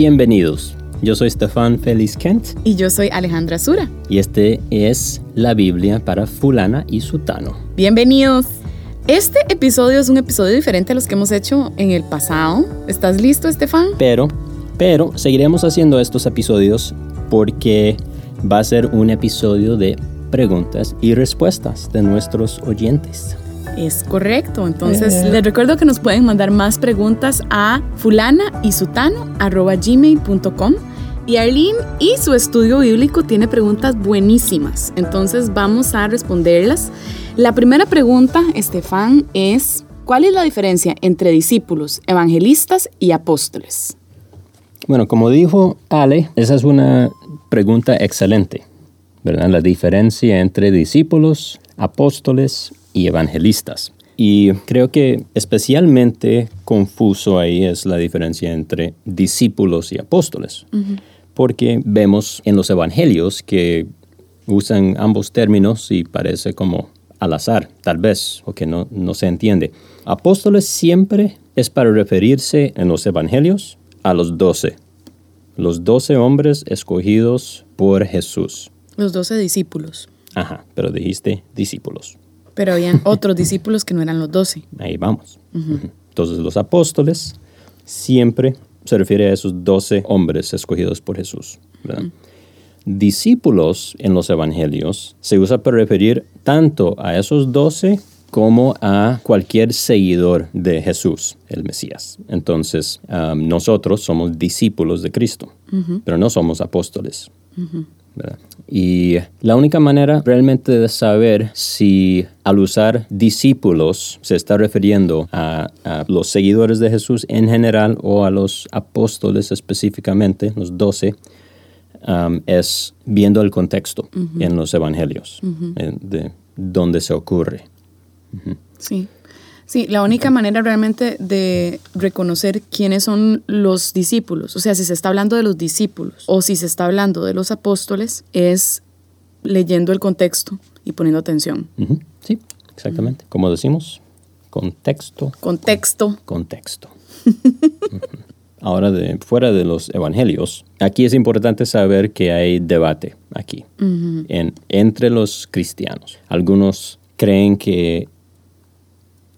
Bienvenidos. Yo soy Stefan Félix Kent Y yo soy Alejandra Sura. y este es la Biblia para fulana y sutano. Bienvenidos. Este episodio es un episodio diferente a los que hemos hecho en el pasado. ¿Estás listo, Estefan? Pero, pero seguiremos haciendo estos episodios porque va a ser un episodio de preguntas y respuestas de nuestros oyentes. Es correcto. Entonces, les recuerdo que nos pueden mandar más preguntas a fulana y gmail.com. Y Arlene y su estudio bíblico tiene preguntas buenísimas. Entonces, vamos a responderlas. La primera pregunta, Estefan, es: ¿Cuál es la diferencia entre discípulos, evangelistas y apóstoles? Bueno, como dijo Ale, esa es una pregunta excelente, ¿verdad? La diferencia entre discípulos, apóstoles y evangelistas. Y creo que especialmente confuso ahí es la diferencia entre discípulos y apóstoles, porque vemos en los evangelios que usan ambos términos y parece como al azar, tal vez, o que no, no se entiende. Apóstoles siempre es para referirse en los evangelios a los doce, los doce hombres escogidos por Jesús. Los doce discípulos. Ajá, pero dijiste discípulos. Pero habían otros discípulos que no eran los doce. Ahí vamos. Ujú. Entonces los apóstoles siempre se refiere a esos doce hombres escogidos por Jesús. ¿verdad? Discípulos en los evangelios se usa para referir tanto a esos doce como a cualquier seguidor de Jesús, el Mesías. Entonces, um, nosotros somos discípulos de Cristo, pero no somos apóstoles. ¿Verdad? Y la única manera realmente de saber si al usar discípulos se está refiriendo a, a los seguidores de Jesús en general o a los apóstoles específicamente, los doce, um, es viendo el contexto en los evangelios, de dónde se ocurre. Sí. Sí, la única manera realmente de reconocer quiénes son los discípulos, o sea, si se está hablando de los discípulos o si se está hablando de los apóstoles, es leyendo el contexto y poniendo atención. Sí, exactamente. Como decimos, contexto, Contexto. contexto. Ahora, de, fuera de los evangelios, aquí es importante saber que hay debate aquí en, entre los cristianos. Algunos creen que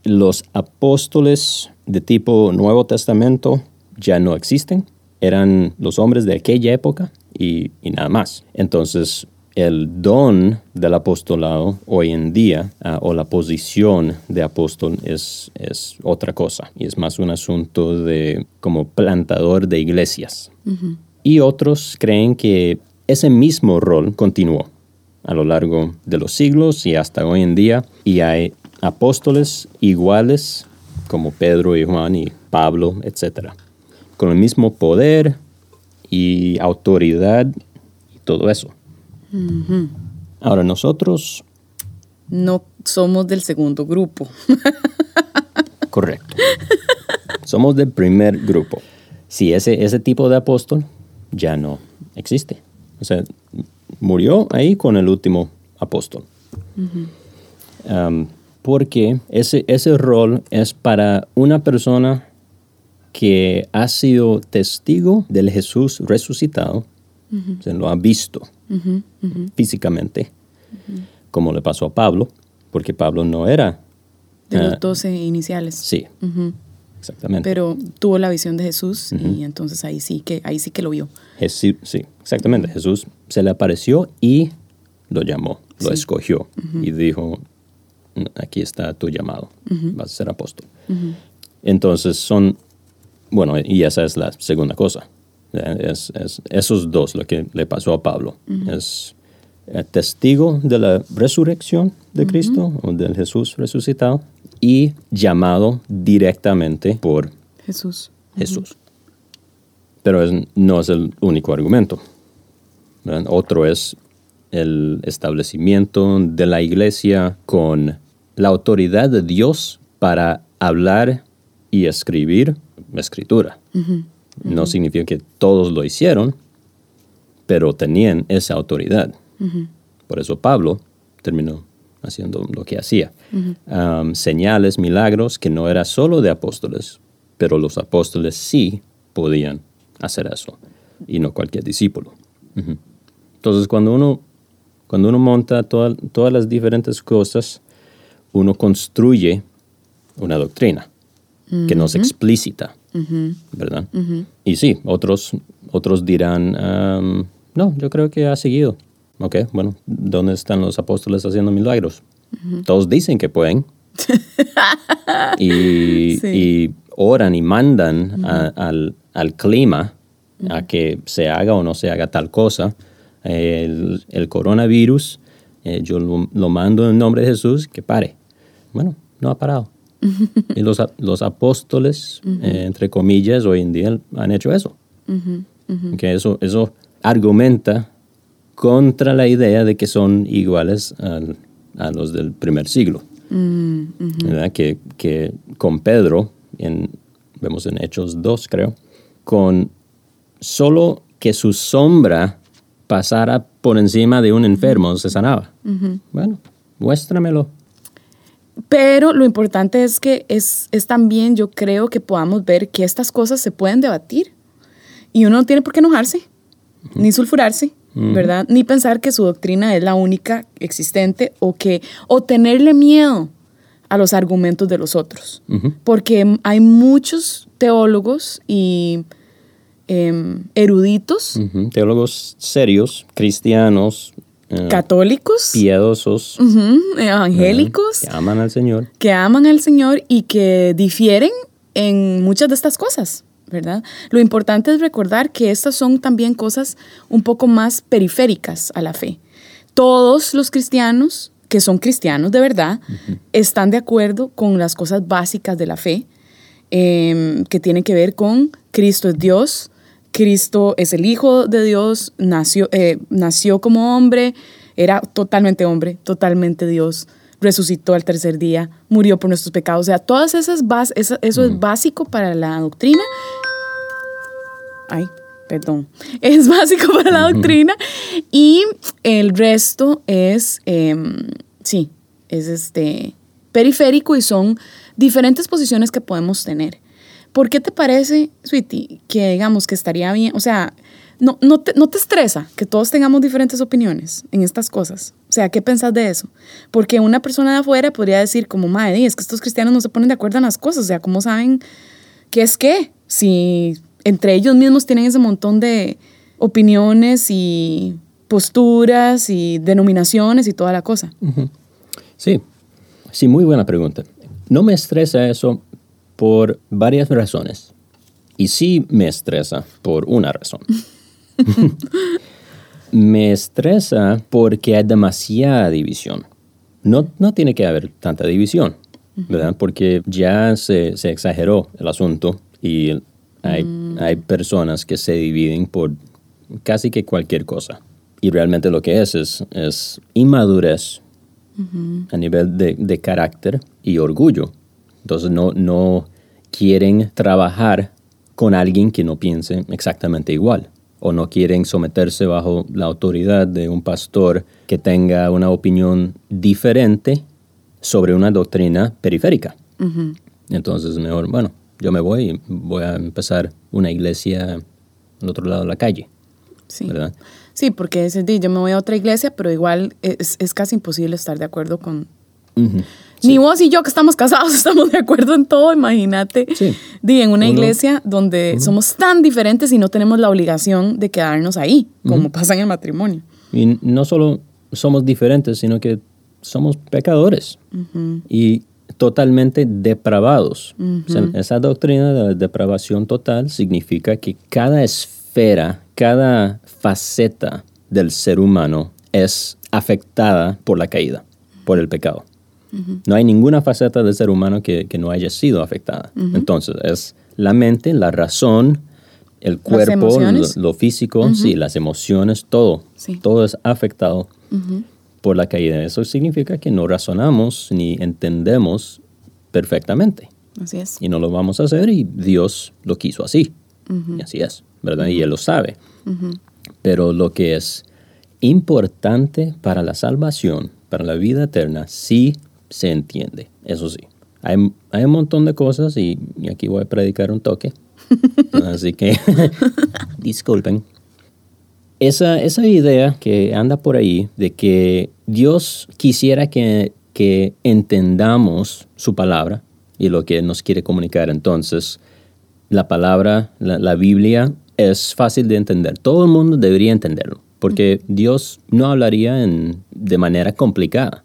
los apóstoles de tipo Nuevo Testamento ya no existen, eran los hombres de aquella época y, y nada más. Entonces, el don del apostolado hoy en día ah, o la posición de apóstol es, es otra cosa y es más un asunto de como plantador de iglesias. Y otros creen que ese mismo rol continuó a lo largo de los siglos y hasta hoy en día y hay apóstoles iguales como Pedro y Juan y Pablo, etc. Con el mismo poder y autoridad y todo eso. Ahora nosotros, No somos del segundo grupo. correcto, somos del primer grupo. Si ese, ese tipo de apóstol ya no existe. O sea, murió ahí con el último apóstol. Um, porque ese, ese rol es para una persona que ha sido testigo del Jesús resucitado, o sea, lo ha visto físicamente, como le pasó a Pablo, porque Pablo no era, De los doce iniciales. sí, exactamente. Pero tuvo la visión de Jesús y entonces ahí sí que ahí sí que lo vio. Jesús, sí, exactamente. Jesús se le apareció y lo llamó, lo Sí. escogió y dijo, aquí está tu llamado, vas a ser apóstol. Entonces son, bueno, y esa es la segunda cosa. Es, es esos dos lo que le pasó a Pablo. Es eh, testigo de la resurrección de Cristo o del Jesús resucitado y llamado directamente por Jesús. Jesús. Pero es- no es el único argumento. ¿verdad? Otro es el establecimiento de la iglesia con la autoridad de Dios para hablar y escribir escritura. No significa que todos lo hicieron, pero tenían esa autoridad. Por eso Pablo terminó haciendo lo que hacía. Um, señales, milagros, que no era solo de apóstoles, pero los apóstoles sí podían hacer eso y no cualquier discípulo. Entonces, cuando uno, cuando uno monta toda- todas las diferentes cosas, uno construye una doctrina que no es explícita, ¿verdad? Y sí, otros, otros dirán, am, no, yo creo que ha seguido. Ok, bueno, ¿dónde están los apóstoles haciendo milagros? Todos dicen que pueden. y, Sí. y oran y mandan a- al, al clima a que se haga o no se haga tal cosa. El, el coronavirus, eh, yo lo, lo mando en nombre de Jesús, que pare. Bueno, no ha parado. y los, los apóstoles, eh, entre comillas, hoy en día han hecho eso. Que eso, eso argumenta contra la idea de que son iguales al- a los del primer siglo. ¿verdad? Que, que con Pedro, en, vemos en Hechos 2 creo, con solo que su sombra pasara por encima de un enfermo se sanaba. Bueno, muéstramelo. Pero lo importante es que es, es también, yo creo que podamos ver que estas cosas se pueden debatir. Y uno no tiene por qué enojarse, ni sulfurarse, ¿verdad? Ni pensar que su doctrina es la única existente o, que, o tenerle miedo a los argumentos de los otros. Ujú. Porque hay muchos teólogos y em, eruditos. Teólogos serios, cristianos, eh, católicos, piadosos, ujú, evangélicos, que aman al Señor. que aman al Señor y que difieren en muchas de estas cosas, ¿verdad? Lo importante es recordar que estas son también cosas un poco más periféricas a la fe. Todos los cristianos, que son cristianos de verdad, están de acuerdo con las cosas básicas de la fe, em, que tienen que ver con Cristo es Dios, Cristo es el Hijo de Dios, nació, eh, nació como hombre, era totalmente hombre, totalmente Dios, resucitó al tercer día, murió por nuestros pecados. O sea, todas esas bas- esa- eso es básico para la doctrina. Ay, perdón. Es básico para la doctrina. Y el resto es, em, sí, es este periférico y son diferentes posiciones que podemos tener. ¿Por qué te parece, Sweetie, que digamos que estaría bien? O sea, no, no, te, no te estresa que todos tengamos diferentes opiniones en estas cosas. O sea, ¿qué pensás de eso? Porque una persona de afuera podría decir como, madre, es que estos cristianos no se ponen de acuerdo en las cosas. O sea, ¿cómo saben qué es qué? Si entre ellos mismos tienen ese montón de opiniones y posturas y denominaciones y toda la cosa. Sí, sí, muy buena pregunta. No me estresa eso por varias razones. Y sí me estresa por una razón. me estresa porque hay demasiada división. No, no tiene que haber tanta división, ¿verdad? Porque ya se, se exageró el asunto y hay, hay personas que se dividen por casi que cualquier cosa. Y realmente lo que es es, es inmadurez a nivel de, de carácter y orgullo. Entonces no, no quieren trabajar con alguien que no piense exactamente igual o no quieren someterse bajo la autoridad de un pastor que tenga una opinión diferente sobre una doctrina periférica. Entonces mejor, bueno, yo me voy y voy a empezar una iglesia al otro lado de la calle, Sí. ¿verdad? Sí, porque ese día yo me voy a otra iglesia, pero igual es, es casi imposible estar de acuerdo con... Ni vos y yo que estamos casados estamos de acuerdo en todo, imagínate. Sí. Di, en una Uno- iglesia donde somos tan diferentes y no tenemos la obligación de quedarnos ahí, como pasa en el matrimonio. Y no solo somos diferentes, sino que somos pecadores y totalmente depravados. O sea, esa doctrina de la depravación total significa que cada esfera, cada faceta del ser humano es afectada por la caída, por el pecado. No hay ninguna faceta del ser humano que, que no haya sido afectada. Entonces, es la mente, la razón, el cuerpo, lo físico, sí, las emociones, todo. Sí. Todo es afectado por la caída. Eso significa que no razonamos ni entendemos perfectamente. Así es. Y no lo vamos a hacer y Dios lo quiso así. Y así es, ¿verdad? Y Él lo sabe. Pero lo que es importante para la salvación, para la vida eterna, sí se entiende. Eso sí. Hay, hay un montón de cosas y, y aquí voy a predicar un toque. Así que disculpen. Esa, esa idea que anda por ahí de que Dios quisiera que, que entendamos su palabra y lo que nos quiere comunicar. Entonces, la palabra, la, Biblia es fácil de entender. Todo el mundo debería entenderlo, porque Dios no hablaría en, de manera complicada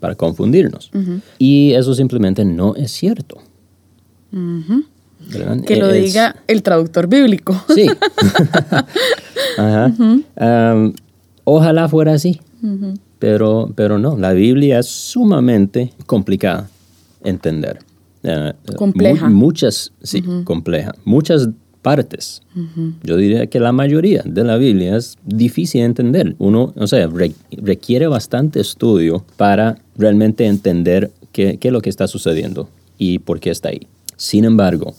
para confundirnos. Y eso simplemente no es cierto. Que lo diga el traductor bíblico. Sí. ojalá fuera así, pero, pero no, la Biblia es sumamente complicada entender. Eh, compleja. muchas, sí, compleja. Muchas partes. Yo diría que la mayoría de la Biblia es difícil de entender. Uno, o sea, requiere bastante estudio para realmente entender qué, qué, es lo que está sucediendo y por qué está ahí. Sin embargo,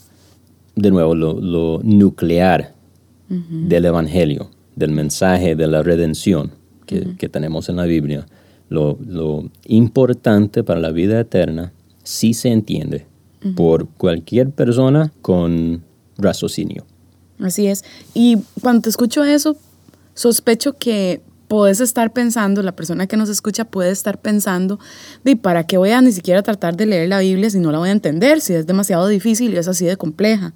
de nuevo, lo, nuclear del Evangelio, del mensaje de la redención que, que tenemos en la Biblia, lo, lo importante para la vida eterna, sí se entiende por cualquier persona con raciocinio. Así es. Y cuando te escucho eso, sospecho que puedes estar pensando, la persona que nos escucha puede estar pensando, de para qué voy a ni siquiera tratar de leer la Biblia si no la voy a entender, si es demasiado difícil y es así de compleja.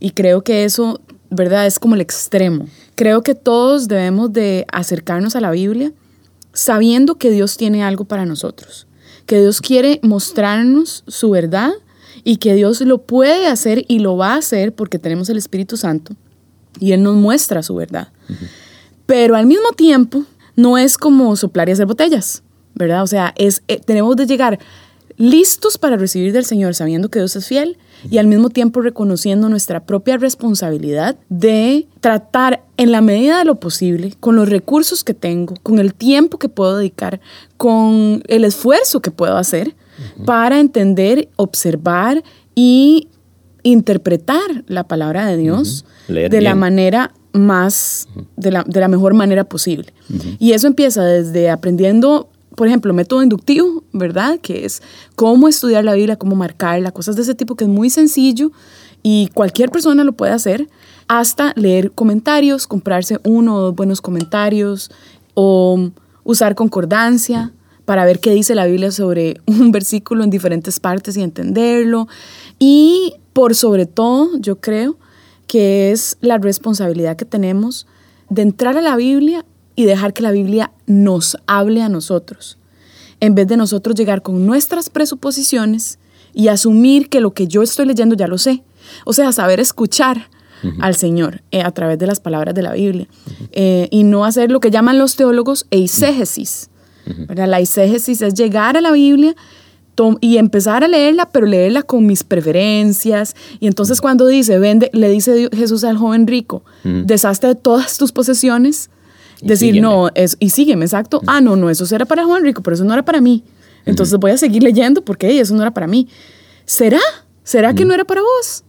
Y creo que eso, ¿verdad? Es como el extremo. Creo que todos debemos de acercarnos a la Biblia sabiendo que Dios tiene algo para nosotros, que Dios quiere mostrarnos su verdad y que Dios lo puede hacer y lo va a hacer porque tenemos el Espíritu Santo y Él nos muestra su verdad. Pero al mismo tiempo, no es como soplar y hacer botellas, ¿verdad? O sea, es, eh, tenemos de llegar listos para recibir del Señor, sabiendo que Dios es fiel y al mismo tiempo reconociendo nuestra propia responsabilidad de tratar en la medida de lo posible, con los recursos que tengo, con el tiempo que puedo dedicar, con el esfuerzo que puedo hacer, para entender, observar y interpretar la palabra de Dios de la manera más, de, la, de, la, mejor manera posible. Y eso empieza desde aprendiendo, por ejemplo, método inductivo, ¿verdad? Que es cómo estudiar la Biblia, cómo marcarla, cosas de ese tipo que es muy sencillo y cualquier persona lo puede hacer, hasta leer comentarios, comprarse uno o dos buenos comentarios o usar concordancia para ver qué dice la Biblia sobre un versículo en diferentes partes y entenderlo. Y por sobre todo, yo creo que es la responsabilidad que tenemos de entrar a la Biblia y dejar que la Biblia nos hable a nosotros, en vez de nosotros llegar con nuestras presuposiciones y asumir que lo que yo estoy leyendo ya lo sé. O sea, saber escuchar al Señor eh, a través de las palabras de la Biblia. Eh, y no hacer lo que llaman los teólogos eisegesis, la exégesis es llegar a la Biblia y empezar a leerla, pero leerla con mis preferencias. Y entonces cuando dice, vende, le dice Jesús al joven rico, deshazte de todas tus posesiones, decir, no, es, y sígueme, exacto. Ah, no, no, eso era para el joven rico, pero eso no era para mí. Entonces voy a seguir leyendo porque eso no era para mí. ¿Será? ¿Será que no era para vos?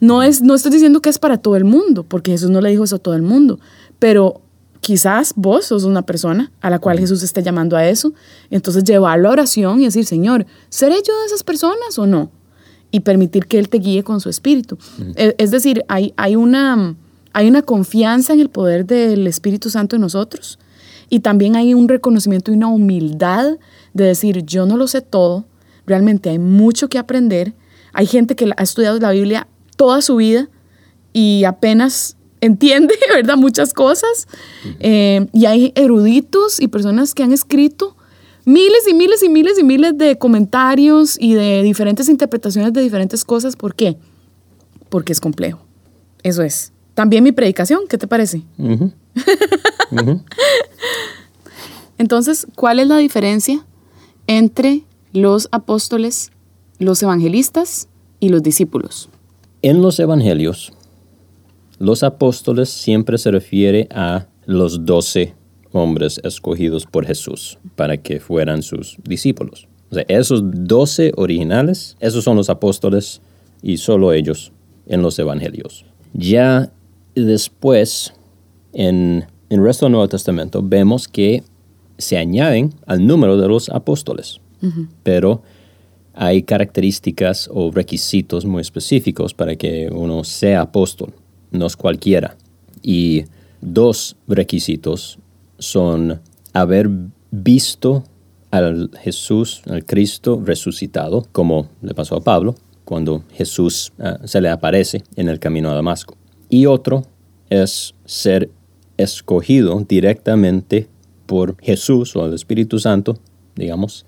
No, es, no estoy diciendo que es para todo el mundo, porque Jesús no le dijo eso a todo el mundo, pero quizás vos sos una persona a la cual Jesús esté llamando a eso. Entonces llevarlo a oración y decir, Señor, ¿seré yo de esas personas o no? Y permitir que Él te guíe con su espíritu. E, es decir, hay, hay, una, hay una confianza en el poder del Espíritu Santo en nosotros. Y también hay un reconocimiento y una humildad de decir, yo no lo sé todo, realmente hay mucho que aprender. Hay gente que ha estudiado la Biblia toda su vida y apenas entiende, ¿verdad? Muchas cosas. Eh, y hay eruditos y personas que han escrito miles y miles y miles y miles de comentarios y de diferentes interpretaciones de diferentes cosas. ¿Por qué? Porque es complejo. Eso es. También mi predicación, ¿qué te parece? Entonces, ¿cuál es la diferencia entre los apóstoles, los evangelistas y los discípulos? En los evangelios, los apóstoles siempre se refiere a los doce hombres escogidos por Jesús para que fueran sus discípulos. O sea, esos doce originales, esos son los apóstoles y solo ellos en los evangelios. Ya después, en, el resto del Nuevo Testamento, vemos que se añaden al número de los apóstoles, pero hay características o requisitos muy específicos para que uno sea apóstol, no es cualquiera. Y dos requisitos son haber visto al Jesús, al Cristo resucitado, como le pasó a Pablo cuando Jesús ah, se le aparece en el camino a Damasco. Y otro es ser escogido directamente por Jesús o el Espíritu Santo, digamos,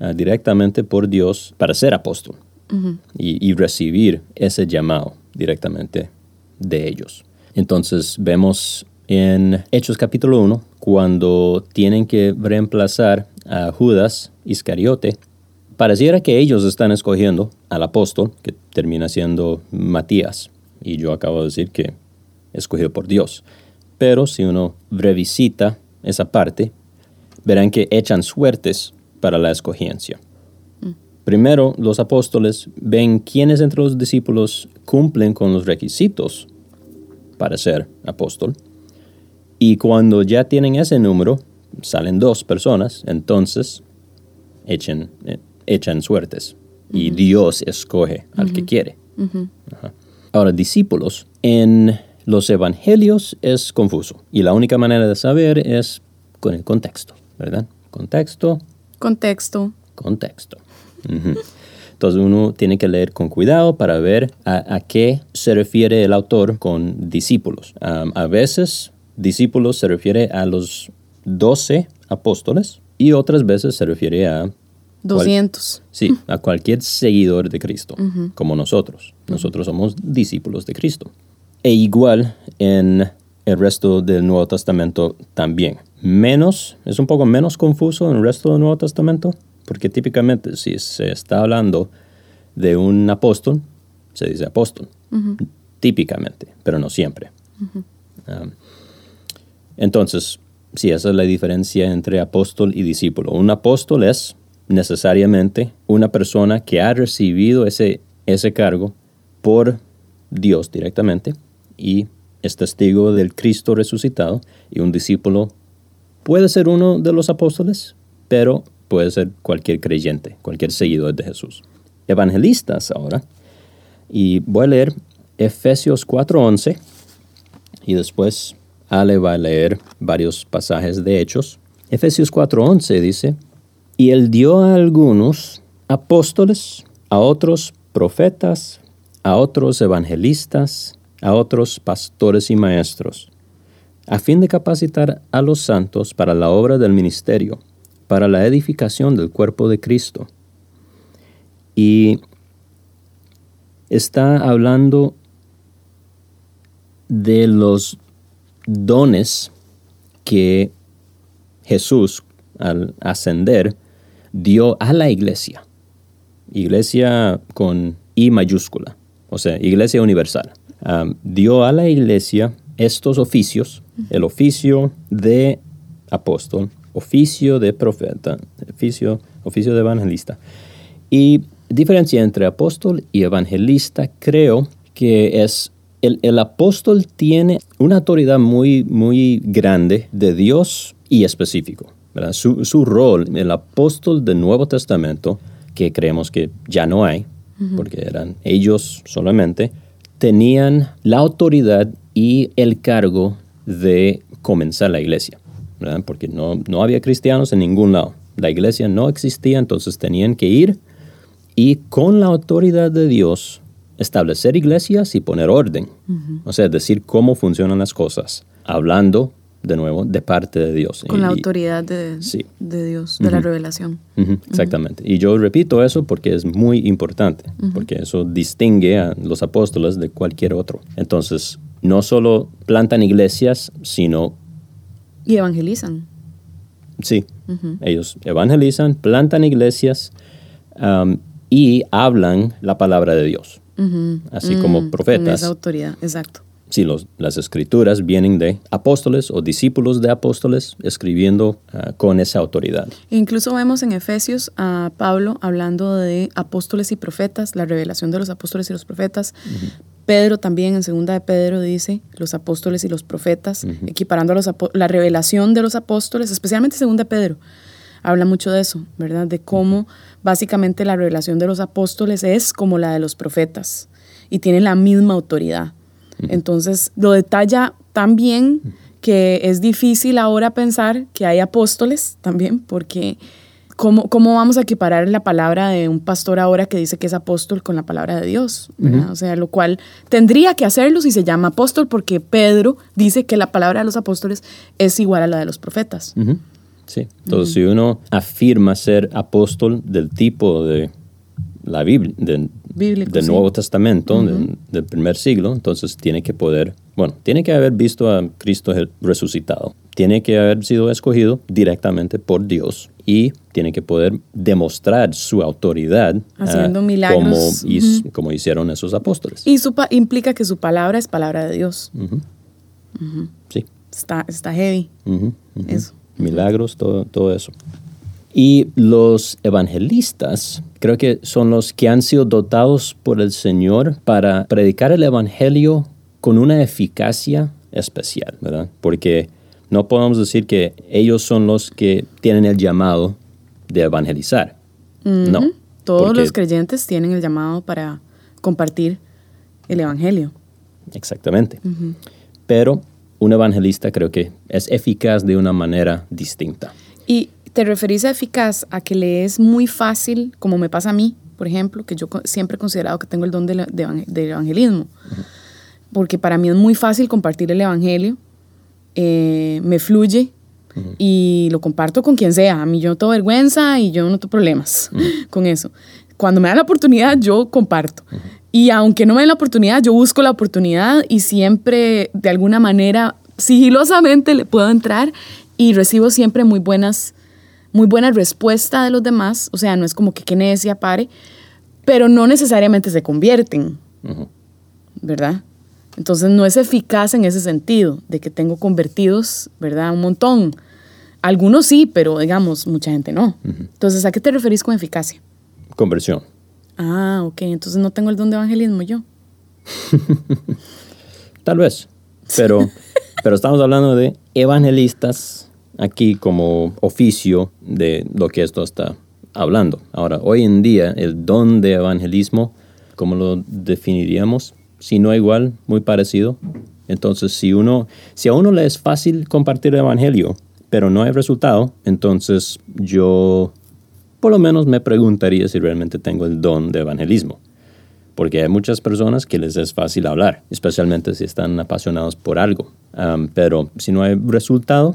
ah, directamente por Dios para ser apóstol y, y, recibir ese llamado directamente de ellos. Entonces vemos en Hechos capítulo 1, cuando tienen que reemplazar a Judas Iscariote, pareciera que ellos están escogiendo al apóstol, que termina siendo Matías. Y yo acabo de decir que escogido por Dios. Pero si uno revisita esa parte, verán que echan suertes para la escogiencia. Primero, los apóstoles ven quiénes entre los discípulos cumplen con los requisitos para ser apóstol. Y cuando ya tienen ese número, salen dos personas, entonces echen, eh, echan suertes. Y Dios escoge al que quiere. Ahora, discípulos, en los evangelios es confuso. Y la única manera de saber es con el contexto, ¿verdad? Contexto. Contexto. Contexto. Entonces uno tiene que leer con cuidado para ver a, qué se refiere el autor con discípulos. a veces discípulos se refiere a los doce apóstoles y otras veces se refiere a 200. sí, a cualquier seguidor de Cristo, como nosotros. Nosotros somos discípulos de Cristo. E igual en el resto del Nuevo Testamento también. Menos, es un poco menos confuso en el resto del Nuevo Testamento, porque típicamente si se está hablando de un apóstol, se dice apóstol, típicamente, pero no siempre. Ah, entonces, sí, esa es la diferencia entre apóstol y discípulo. Un apóstol es necesariamente una persona que ha recibido ese, ese cargo por Dios directamente y es testigo del Cristo resucitado y un discípulo puede ser uno de los apóstoles, pero puede ser cualquier creyente, cualquier seguidor de Jesús. Evangelistas ahora, y voy a leer Efesios 4:11 y después Ale va a leer varios pasajes de Hechos. Efesios 4:11 dice, y él dio a algunos apóstoles, a otros profetas, a otros evangelistas, a otros pastores y maestros, a fin de capacitar a los santos para la obra del ministerio, para la edificación del cuerpo de Cristo. Y está hablando de los dones que Jesús al ascender dio a la iglesia. Iglesia con I mayúscula, o sea, iglesia universal. dio a la iglesia estos oficios, el oficio de apóstol, oficio de profeta, oficio, oficio de evangelista. Y diferencia entre apóstol y evangelista creo que es el, apóstol tiene una autoridad muy, muy grande de Dios y específico. Su, rol, el apóstol del Nuevo Testamento, que creemos que ya no hay, porque eran ellos solamente, tenían la autoridad y el cargo de comenzar la iglesia, porque no, no había cristianos en ningún lado. La iglesia no existía, entonces tenían que ir y con la autoridad de Dios establecer iglesias y poner orden. O sea, decir cómo funcionan las cosas, hablando de nuevo de parte de Dios. Con la autoridad de, de Dios, de la revelación. Exactamente. Y yo repito eso porque es muy importante, porque eso distingue a los apóstoles de cualquier otro. Entonces, no solo plantan iglesias, sino... Y evangelizan. Sí, ellos evangelizan, plantan iglesias um, y hablan la palabra de Dios así como mm, profetas. esa autoridad, exacto. Sí, los, las escrituras vienen de apóstoles o discípulos de apóstoles escribiendo ah, con esa autoridad. Incluso vemos en Efesios a Pablo hablando de apóstoles y profetas, la revelación de los apóstoles y los profetas. Pedro también en segunda de Pedro dice los apóstoles y los profetas, equiparando a los la revelación de los apóstoles, especialmente segunda de Pedro habla mucho de eso, ¿verdad? De cómo básicamente la revelación de los apóstoles es como la de los profetas y tiene la misma autoridad. Entonces lo detalla tan bien que es difícil ahora pensar que hay apóstoles también, porque ¿cómo, cómo vamos a equiparar la palabra de un pastor ahora que dice que es apóstol con la palabra de Dios? ¿verdad? O sea, lo cual tendría que hacerlo si se llama apóstol, porque Pedro dice que la palabra de los apóstoles es igual a la de los profetas. Ujú. Sí. Entonces, si uno afirma ser apóstol del tipo de la Biblia, del, Bíblico, del sí. Nuevo Testamento, del, del primer siglo, entonces tiene que poder, bueno, tiene que haber visto a Cristo resucitado, tiene que haber sido escogido directamente por Dios y tiene que poder demostrar su autoridad ah, Haciendo milagros. como, his- como hicieron esos apóstoles. Y su implica que su palabra es palabra de Dios. sí. Está, está heavy. Eso. Milagros, todo, todo eso. Y los evangelistas creo que son los que han sido dotados por el Señor para predicar el Evangelio con una eficacia especial, ¿verdad? Porque no podemos decir que ellos son los que tienen el llamado de evangelizar. No. Todos los creyentes tienen el llamado para compartir el Evangelio. Exactamente. Pero un evangelista creo que es eficaz de una manera distinta. Y te referís a eficaz a que le es muy fácil, como me pasa a mí, por ejemplo, que yo siempre he considerado que tengo el don del, de evang- del evangelismo. Porque para mí es muy fácil compartir el evangelio, eh, me fluye y lo comparto con quien sea. A mí yo no tengo vergüenza y yo no tengo problemas con eso. Cuando me dan la oportunidad, yo comparto. Y aunque no me den la oportunidad, yo busco la oportunidad y siempre, de alguna manera, sigilosamente le puedo entrar y recibo siempre muy buenas, muy buena respuesta de los demás. O sea, no es como que qué necia pare, pero no necesariamente se convierten. ¿verdad? Entonces no es eficaz en ese sentido, de que tengo convertidos, ¿verdad? Un montón. Algunos sí, pero digamos, mucha gente no. Entonces, ¿a qué te referís con eficacia? Conversión. Ah, ok, entonces no tengo el don de evangelismo yo. Tal vez. Pero, pero estamos hablando de evangelistas aquí como oficio de lo que esto está hablando. Ahora, hoy en día, el don de evangelismo, ¿cómo lo definiríamos? Si no igual, muy parecido. Entonces, si, uno, si a uno le es fácil compartir el evangelio, pero no hay resultado, entonces yo por lo menos me preguntaría si realmente tengo el don de evangelismo porque hay muchas personas que les es fácil hablar, especialmente si están apasionados por algo. Pero si no hay resultado,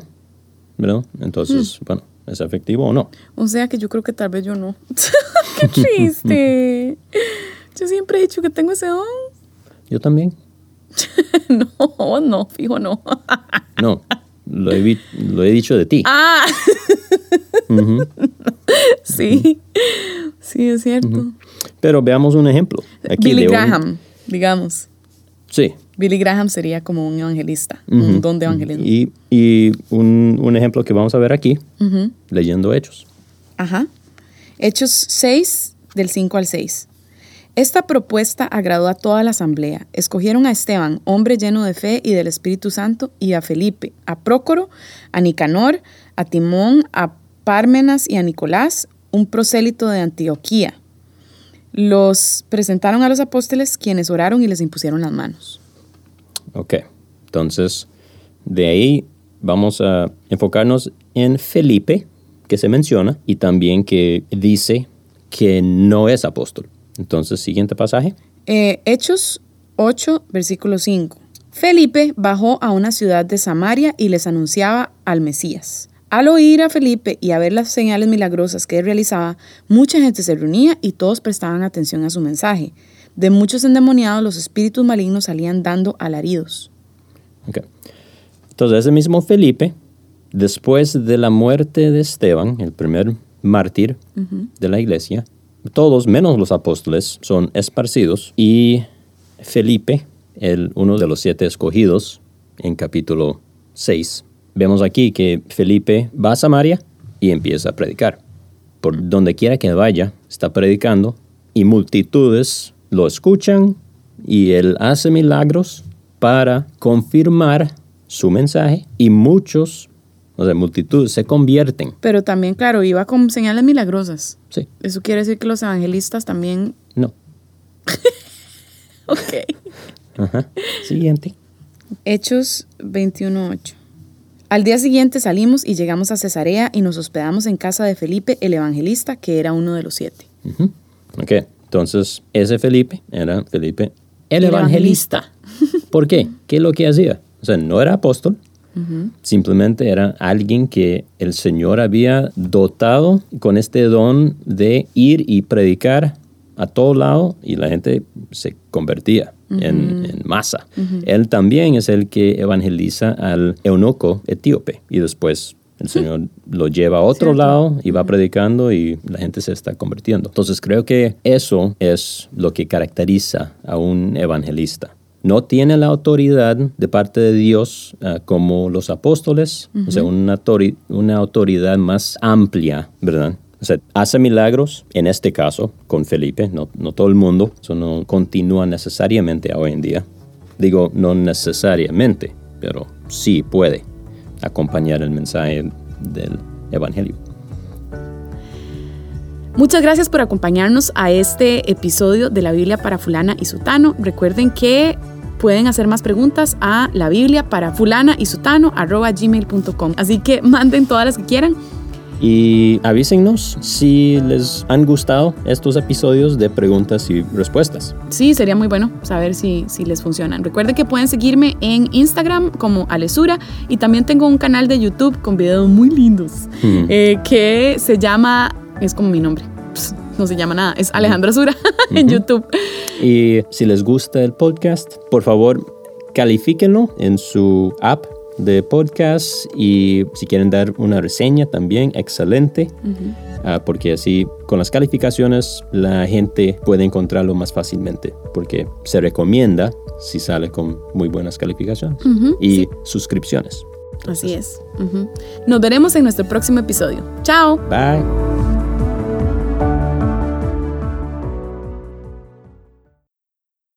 ¿verdad? Entonces, bueno, ¿es efectivo o no? O sea que yo creo que tal vez yo no. Qué triste. Yo siempre he dicho que tengo ese don. Yo también. No, no, fijo no. No, lo he, vi- lo he dicho de ti. Ah. Sí, sí, es cierto. Pero veamos un ejemplo. Aquí Billy un- Graham, digamos. Sí. Billy Graham sería como un evangelista, un don de evangelismo. Y, y un, un ejemplo que vamos a ver aquí, leyendo Hechos. Ajá. Hechos 6, del 5 al 6. Esta propuesta agradó a toda la asamblea. Escogieron a Esteban, hombre lleno de fe y del Espíritu Santo, y a Felipe, a Prócoro, a Nicanor, a Timón, a Pármenas y a Nicolás, un prosélito de Antioquía. Los presentaron a los apóstoles, quienes oraron y les impusieron las manos. Ok, entonces de ahí vamos a enfocarnos en Felipe, que se menciona, y también que dice que no es apóstol. Entonces, siguiente pasaje. Eh, Hechos 8, versículo 5. Felipe bajó a una ciudad de Samaria y les anunciaba al Mesías. Al oír a Felipe y a ver las señales milagrosas que él realizaba, mucha gente se reunía y todos prestaban atención a su mensaje. De muchos endemoniados los espíritus malignos salían dando alaridos. Ok. Entonces, ese mismo Felipe, después de la muerte de Esteban, el primer mártir de la iglesia, todos, menos los apóstoles, son esparcidos y Felipe, el, uno de los siete escogidos, en capítulo 6, vemos aquí que Felipe va a Samaria y empieza a predicar. Por donde quiera que vaya, está predicando y multitudes lo escuchan y él hace milagros para confirmar su mensaje y muchos, O sea, multitud se convierten. Pero también, claro, iba con señales milagrosas. Sí. Eso quiere decir que los evangelistas también... No. Ok. Ajá. Siguiente. Hechos 21.8. Al día siguiente salimos y llegamos a Cesarea y nos hospedamos en casa de Felipe el evangelista, que era uno de los siete. Ok. Entonces, ese Felipe era Felipe el, El evangelista. ¿Por qué? ¿Qué es lo que hacía? O sea, no era apóstol. Simplemente era alguien que el Señor había dotado con este don de ir y predicar a todo lado y la gente se convertía en, en masa. Él también es el que evangeliza al eunuco etíope y después el Señor lo lleva a otro Cierto. lado y va predicando y la gente se está convirtiendo. Entonces creo que eso es lo que caracteriza a un evangelista. No tiene la autoridad de parte de Dios ah, como los apóstoles, o sea, una, autori- una autoridad más amplia, ¿verdad? O sea, hace milagros, en este caso, con Felipe, no, no todo el mundo, eso no continúa necesariamente hoy en día. Digo, no necesariamente, pero sí puede acompañar el mensaje del Evangelio. Muchas gracias por acompañarnos a este episodio de la Biblia para fulana y sutano. Recuerden que pueden hacer más preguntas a la Biblia para fulana y sutano gmail.com. Así que manden todas las que quieran. Y avísennos si les han gustado estos episodios de preguntas y respuestas. Sí, sería muy bueno saber si, si les funcionan. Recuerden que pueden seguirme en Instagram como Alesura y también tengo un canal de YouTube con videos muy lindos Hmm. eh, que se llama, es como mi nombre, Pss, no se llama nada, es Alejandra Sura en YouTube. Y si les gusta el podcast, por favor, califíquenlo en su app de podcast y si quieren dar una reseña también, excelente, Ah, porque así con las calificaciones la gente puede encontrarlo más fácilmente, porque se recomienda si sale con muy buenas calificaciones Ujú, y suscripciones. Así es. Ujú. Nos veremos en nuestro próximo episodio. Chao. Bye.